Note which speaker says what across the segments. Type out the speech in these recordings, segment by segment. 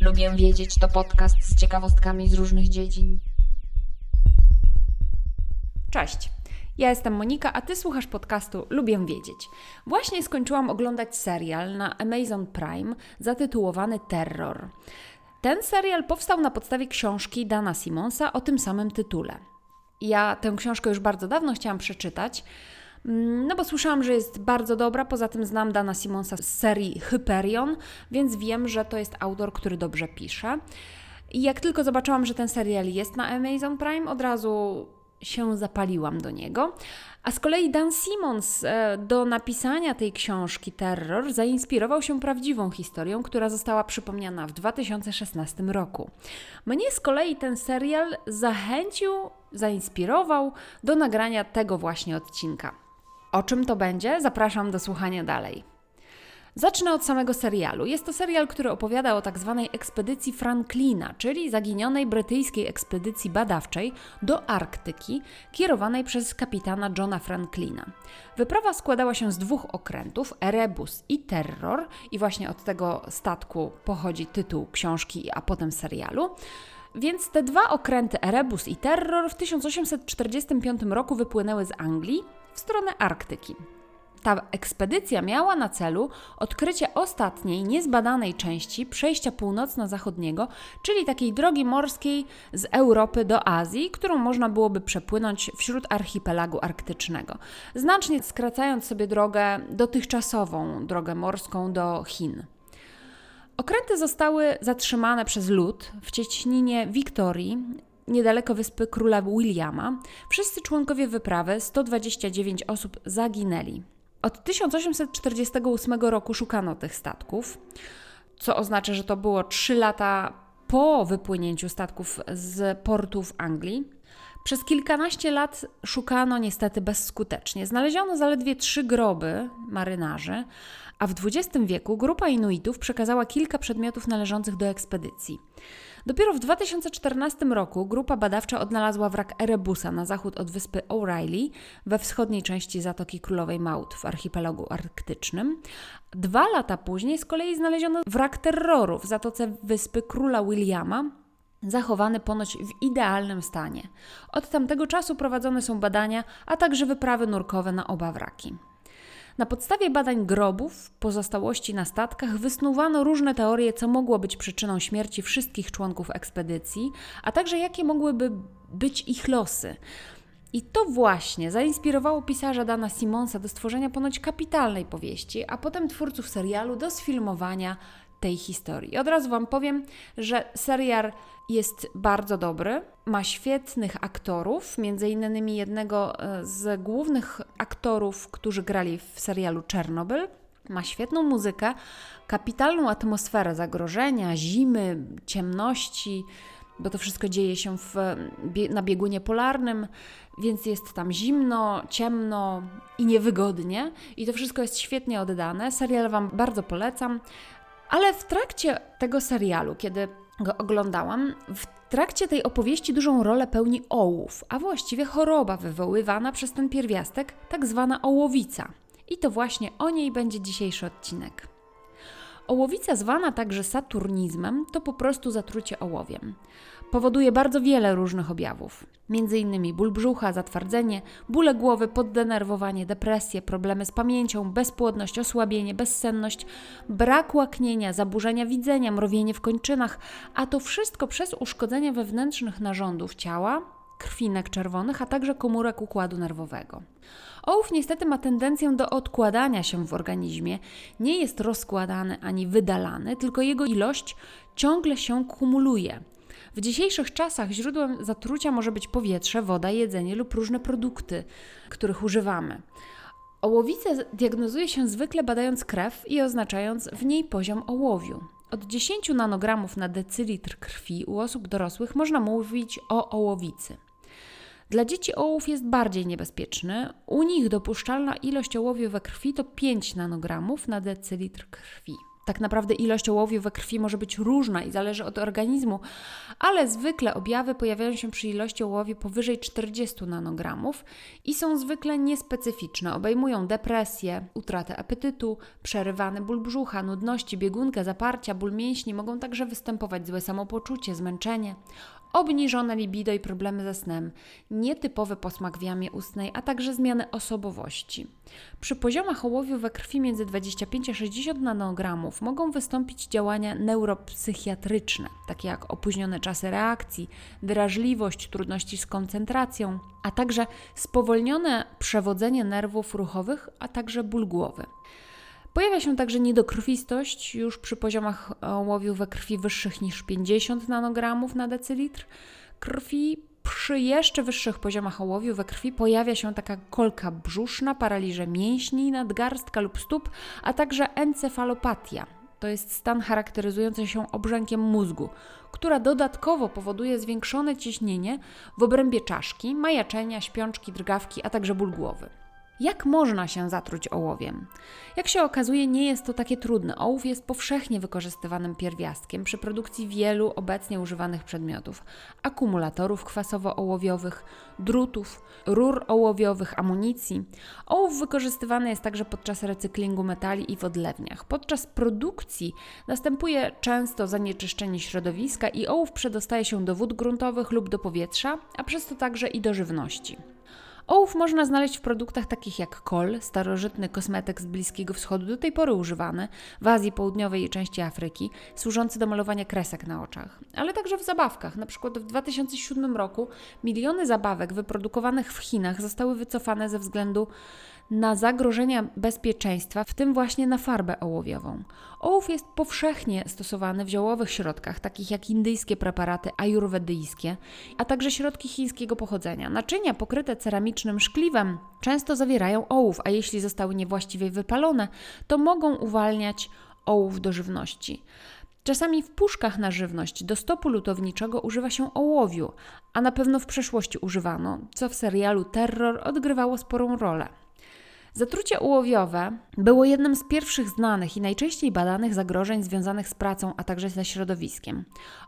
Speaker 1: Lubię wiedzieć to podcast z ciekawostkami z różnych dziedzin.
Speaker 2: Cześć. Ja jestem Monika, a ty słuchasz podcastu Lubię Wiedzieć. Właśnie skończyłam oglądać serial na Amazon Prime zatytułowany Terror. Ten serial powstał na podstawie książki Dana Simonsa o tym samym tytule. Ja tę książkę już bardzo dawno chciałam przeczytać, mm, no bo słyszałam, że jest bardzo dobra, poza tym znam Dana Simonsa z serii Hyperion, więc wiem, że to jest autor, który dobrze pisze. I jak tylko zobaczyłam, że ten serial jest na Amazon Prime, od razu się zapaliłam do niego. A z kolei Dan Simmons e, do napisania tej książki Terror zainspirował się prawdziwą historią, która została przypomniana w 2016 roku. Mnie z kolei ten serial zachęcił, zainspirował do nagrania tego właśnie odcinka. O czym to będzie? Zapraszam do słuchania dalej. Zacznę od samego serialu. Jest to serial, który opowiada o tak zwanej ekspedycji Franklina, czyli zaginionej brytyjskiej ekspedycji badawczej do Arktyki, kierowanej przez kapitana Johna Franklina. Wyprawa składała się z dwóch okrętów, Erebus i Terror, i właśnie od tego statku pochodzi tytuł książki, a potem serialu. Więc te dwa okręty Erebus i Terror w 1845 roku wypłynęły z Anglii w stronę Arktyki. Ta ekspedycja miała na celu odkrycie ostatniej, niezbadanej części przejścia północno-zachodniego, czyli takiej drogi morskiej z Europy do Azji, którą można byłoby przepłynąć wśród archipelagu arktycznego, znacznie skracając sobie drogę dotychczasową, drogę morską do Chin. Okręty zostały zatrzymane przez lud w cieśninie Wiktorii, niedaleko wyspy króla Williama. Wszyscy członkowie wyprawy, 129 osób, zaginęli. Od 1848 roku szukano tych statków, co oznacza, że to było 3 lata po wypłynięciu statków z portów Anglii. Przez kilkanaście lat szukano niestety bezskutecznie. Znaleziono zaledwie trzy groby marynarzy, a w XX wieku grupa Inuitów przekazała kilka przedmiotów należących do ekspedycji. Dopiero w 2014 roku grupa badawcza odnalazła wrak Erebusa na zachód od wyspy O'Reilly we wschodniej części Zatoki Królowej Maut w archipelagu arktycznym. Dwa lata później z kolei znaleziono wrak terroru w zatoce wyspy Króla Williama, zachowany ponoć w idealnym stanie. Od tamtego czasu prowadzone są badania, a także wyprawy nurkowe na oba wraki. Na podstawie badań grobów, pozostałości na statkach, wysnuwano różne teorie, co mogło być przyczyną śmierci wszystkich członków ekspedycji, a także jakie mogłyby być ich losy. I to właśnie zainspirowało pisarza Dana Simonsa do stworzenia ponoć kapitalnej powieści, a potem twórców serialu do sfilmowania tej historii. Od razu Wam powiem, że serial jest bardzo dobry, ma świetnych aktorów, między innymi jednego e, z głównych aktorów, którzy grali w serialu Czernobyl. Ma świetną muzykę, kapitalną atmosferę zagrożenia, zimy, ciemności, bo to wszystko dzieje się w, na biegunie polarnym, więc jest tam zimno, ciemno i niewygodnie. I to wszystko jest świetnie oddane. Serial Wam bardzo polecam. Ale w trakcie tego serialu, kiedy go oglądałam, w trakcie tej opowieści dużą rolę pełni ołów, a właściwie choroba wywoływana przez ten pierwiastek, tak zwana ołowica. I to właśnie o niej będzie dzisiejszy odcinek. Ołowica, zwana także saturnizmem, to po prostu zatrucie ołowiem. Powoduje bardzo wiele różnych objawów, m.in. ból brzucha, zatwardzenie, bóle głowy, poddenerwowanie, depresję, problemy z pamięcią, bezpłodność, osłabienie, bezsenność, brak łaknienia, zaburzenia widzenia, mrowienie w kończynach, a to wszystko przez uszkodzenie wewnętrznych narządów ciała, krwinek czerwonych, a także komórek układu nerwowego. Ołów niestety ma tendencję do odkładania się w organizmie, nie jest rozkładany ani wydalany, tylko jego ilość ciągle się kumuluje. W dzisiejszych czasach źródłem zatrucia może być powietrze, woda, jedzenie lub różne produkty, których używamy. Ołowicę diagnozuje się zwykle badając krew i oznaczając w niej poziom ołowiu. Od 10 nanogramów na decylitr krwi u osób dorosłych można mówić o ołowicy. Dla dzieci ołów jest bardziej niebezpieczny. U nich dopuszczalna ilość ołowiu we krwi to 5 nanogramów na decylitr krwi. Tak naprawdę ilość ołowiu we krwi może być różna i zależy od organizmu, ale zwykle objawy pojawiają się przy ilości ołowiu powyżej 40 nanogramów i są zwykle niespecyficzne. Obejmują depresję, utratę apetytu, przerywany ból brzucha, nudności, biegunkę, zaparcia, ból mięśni. Mogą także występować złe samopoczucie, zmęczenie, obniżone libido i problemy ze snem, nietypowy posmak w jamie ustnej, a także zmiany osobowości. Przy poziomach ołowiu we krwi między 25 a 60 nanogramów mogą wystąpić działania neuropsychiatryczne, takie jak opóźnione czasy reakcji, wyraźliwość, trudności z koncentracją, a także spowolnione przewodzenie nerwów ruchowych, a także ból głowy. Pojawia się także niedokrwistość już przy poziomach ołowiu we krwi wyższych niż 50 nanogramów na decylitr krwi. Przy jeszcze wyższych poziomach ołowiu we krwi pojawia się taka kolka brzuszna, paraliże mięśni, nadgarstka lub stóp, a także encefalopatia. To jest stan charakteryzujący się obrzękiem mózgu, która dodatkowo powoduje zwiększone ciśnienie w obrębie czaszki, majaczenia, śpiączki, drgawki, a także ból głowy. Jak można się zatruć ołowiem? Jak się okazuje, nie jest to takie trudne. Ołów jest powszechnie wykorzystywanym pierwiastkiem przy produkcji wielu obecnie używanych przedmiotów: akumulatorów kwasowo-ołowiowych, drutów, rur ołowiowych, amunicji. Ołów wykorzystywany jest także podczas recyklingu metali i w odlewniach. Podczas produkcji następuje często zanieczyszczenie środowiska i ołów przedostaje się do wód gruntowych lub do powietrza, a przez to także i do żywności. Ołów można znaleźć w produktach takich jak kol, starożytny kosmetyk z Bliskiego Wschodu, do tej pory używany, w Azji Południowej i części Afryki, służący do malowania kresek na oczach, ale także w zabawkach. Na przykład w 2007 roku miliony zabawek wyprodukowanych w Chinach zostały wycofane ze względu na zagrożenia bezpieczeństwa, w tym właśnie na farbę ołowiową. Ołów jest powszechnie stosowany w ziołowych środkach, takich jak indyjskie preparaty ajurwedyjskie, a także środki chińskiego pochodzenia. Naczynia pokryte ceramicznym szkliwem często zawierają ołów, a jeśli zostały niewłaściwie wypalone, to mogą uwalniać ołów do żywności. Czasami w puszkach na żywność do stopu lutowniczego używa się ołowiu, a na pewno w przeszłości używano, co w serialu Terror odgrywało sporą rolę. Zatrucie ołowiowe było jednym z pierwszych znanych i najczęściej badanych zagrożeń związanych z pracą, a także ze środowiskiem.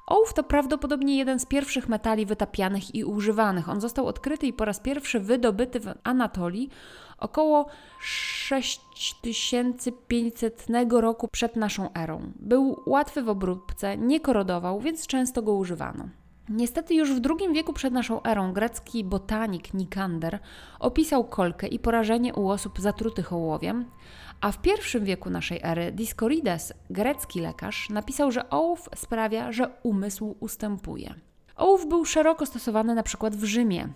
Speaker 2: Ołów to prawdopodobnie jeden z pierwszych metali wytapianych i używanych. On został odkryty i po raz pierwszy wydobyty w Anatolii około 6500 roku przed naszą erą. Był łatwy w obróbce, nie korodował, więc często go używano. Niestety już w II wieku przed naszą erą grecki botanik Nikander opisał kolkę i porażenie u osób zatrutych ołowiem, a w I wieku naszej ery Diskorides, grecki lekarz, napisał, że ołów sprawia, że umysł ustępuje. Ołów był szeroko stosowany przykład w Rzymie.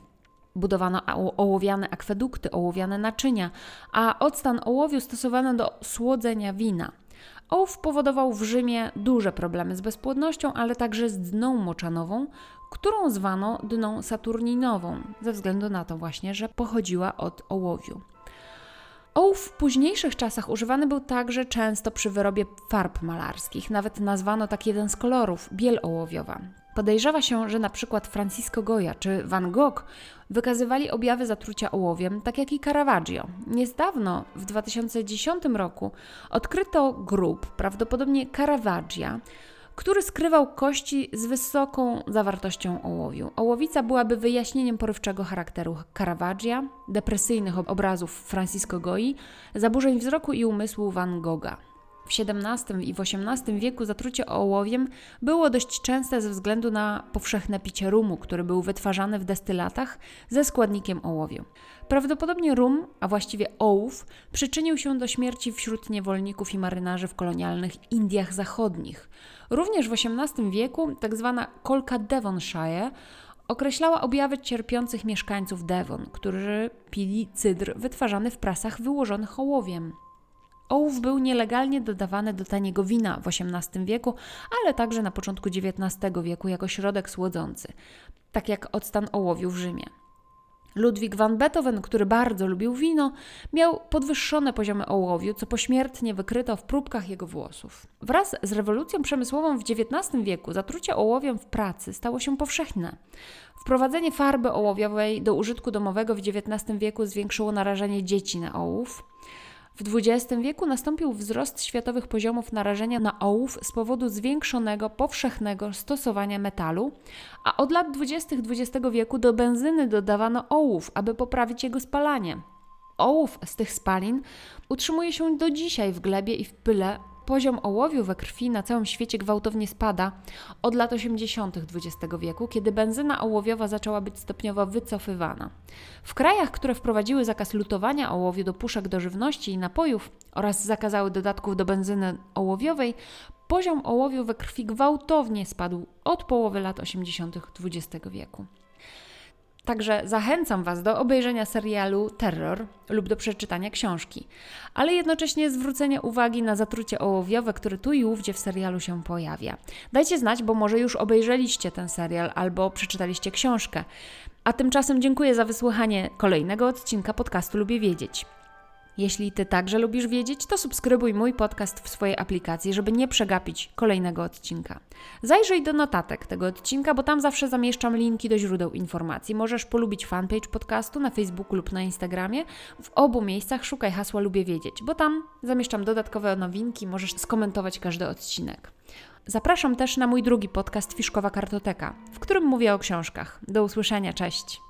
Speaker 2: Budowano ołowiane akwedukty, ołowiane naczynia, a octan ołowiu stosowano do słodzenia wina – Ołów powodował w Rzymie duże problemy z bezpłodnością, ale także z dną moczanową, którą zwano dną saturninową, ze względu na to właśnie, że pochodziła od ołowiu. Ołów w późniejszych czasach używany był także często przy wyrobie farb malarskich. Nawet nazwano tak jeden z kolorów biel ołowiowa. Podejrzewa się, że na przykład Francisco Goya czy Van Gogh wykazywali objawy zatrucia ołowiem, tak jak i Caravaggio. Niedawno, w 2010 roku, odkryto grób, prawdopodobnie Caravaggia, który skrywał kości z wysoką zawartością ołowiu. Ołowica byłaby wyjaśnieniem porywczego charakteru Caravaggia, depresyjnych obrazów Francisco Goi, zaburzeń wzroku i umysłu Van Gogha. W XVII i w XVIII wieku zatrucie ołowiem było dość częste ze względu na powszechne picie rumu, który był wytwarzany w destylatach ze składnikiem ołowiu. Prawdopodobnie rum, a właściwie ołów, przyczynił się do śmierci wśród niewolników i marynarzy w kolonialnych Indiach Zachodnich. Również w XVIII wieku tzw. Tak kolka Devonshire określała objawy cierpiących mieszkańców Devon, którzy pili cydr wytwarzany w prasach wyłożonych ołowiem. Ołów był nielegalnie dodawany do taniego wina w XVIII wieku, ale także na początku XIX wieku jako środek słodzący, tak jak octan ołowiu w Rzymie. Ludwik van Beethoven, który bardzo lubił wino, miał podwyższone poziomy ołowiu, co pośmiertnie wykryto w próbkach jego włosów. Wraz z rewolucją przemysłową w XIX wieku zatrucie ołowiem w pracy stało się powszechne. Wprowadzenie farby ołowiowej do użytku domowego w XIX wieku zwiększyło narażenie dzieci na ołów. W XX wieku nastąpił wzrost światowych poziomów narażenia na ołów z powodu zwiększonego, powszechnego stosowania metalu, a od lat 20. XX wieku do benzyny dodawano ołów, aby poprawić jego spalanie. Ołów z tych spalin utrzymuje się do dzisiaj w glebie i w pyle Poziom ołowiu we krwi na całym świecie gwałtownie spada od lat 80. XX wieku, kiedy benzyna ołowiowa zaczęła być stopniowo wycofywana. W krajach, które wprowadziły zakaz lutowania ołowiu do puszek do żywności i napojów oraz zakazały dodatków do benzyny ołowiowej, poziom ołowiu we krwi gwałtownie spadł od połowy lat 80. XX wieku. Także zachęcam Was do obejrzenia serialu Terror lub do przeczytania książki, ale jednocześnie zwrócenia uwagi na zatrucie ołowiowe, które tu i ówdzie w serialu się pojawia. Dajcie znać, bo może już obejrzeliście ten serial albo przeczytaliście książkę. A tymczasem dziękuję za wysłuchanie kolejnego odcinka podcastu Lubię Wiedzieć. Jeśli Ty także lubisz wiedzieć, to subskrybuj mój podcast w swojej aplikacji, żeby nie przegapić kolejnego odcinka. Zajrzyj do notatek tego odcinka, bo tam zawsze zamieszczam linki do źródeł informacji. Możesz polubić fanpage podcastu na Facebooku lub na Instagramie. W obu miejscach szukaj hasła Lubię Wiedzieć, bo tam zamieszczam dodatkowe nowinki, możesz skomentować każdy odcinek. Zapraszam też na mój drugi podcast Fiszkowa Kartoteka, w którym mówię o książkach. Do usłyszenia, cześć!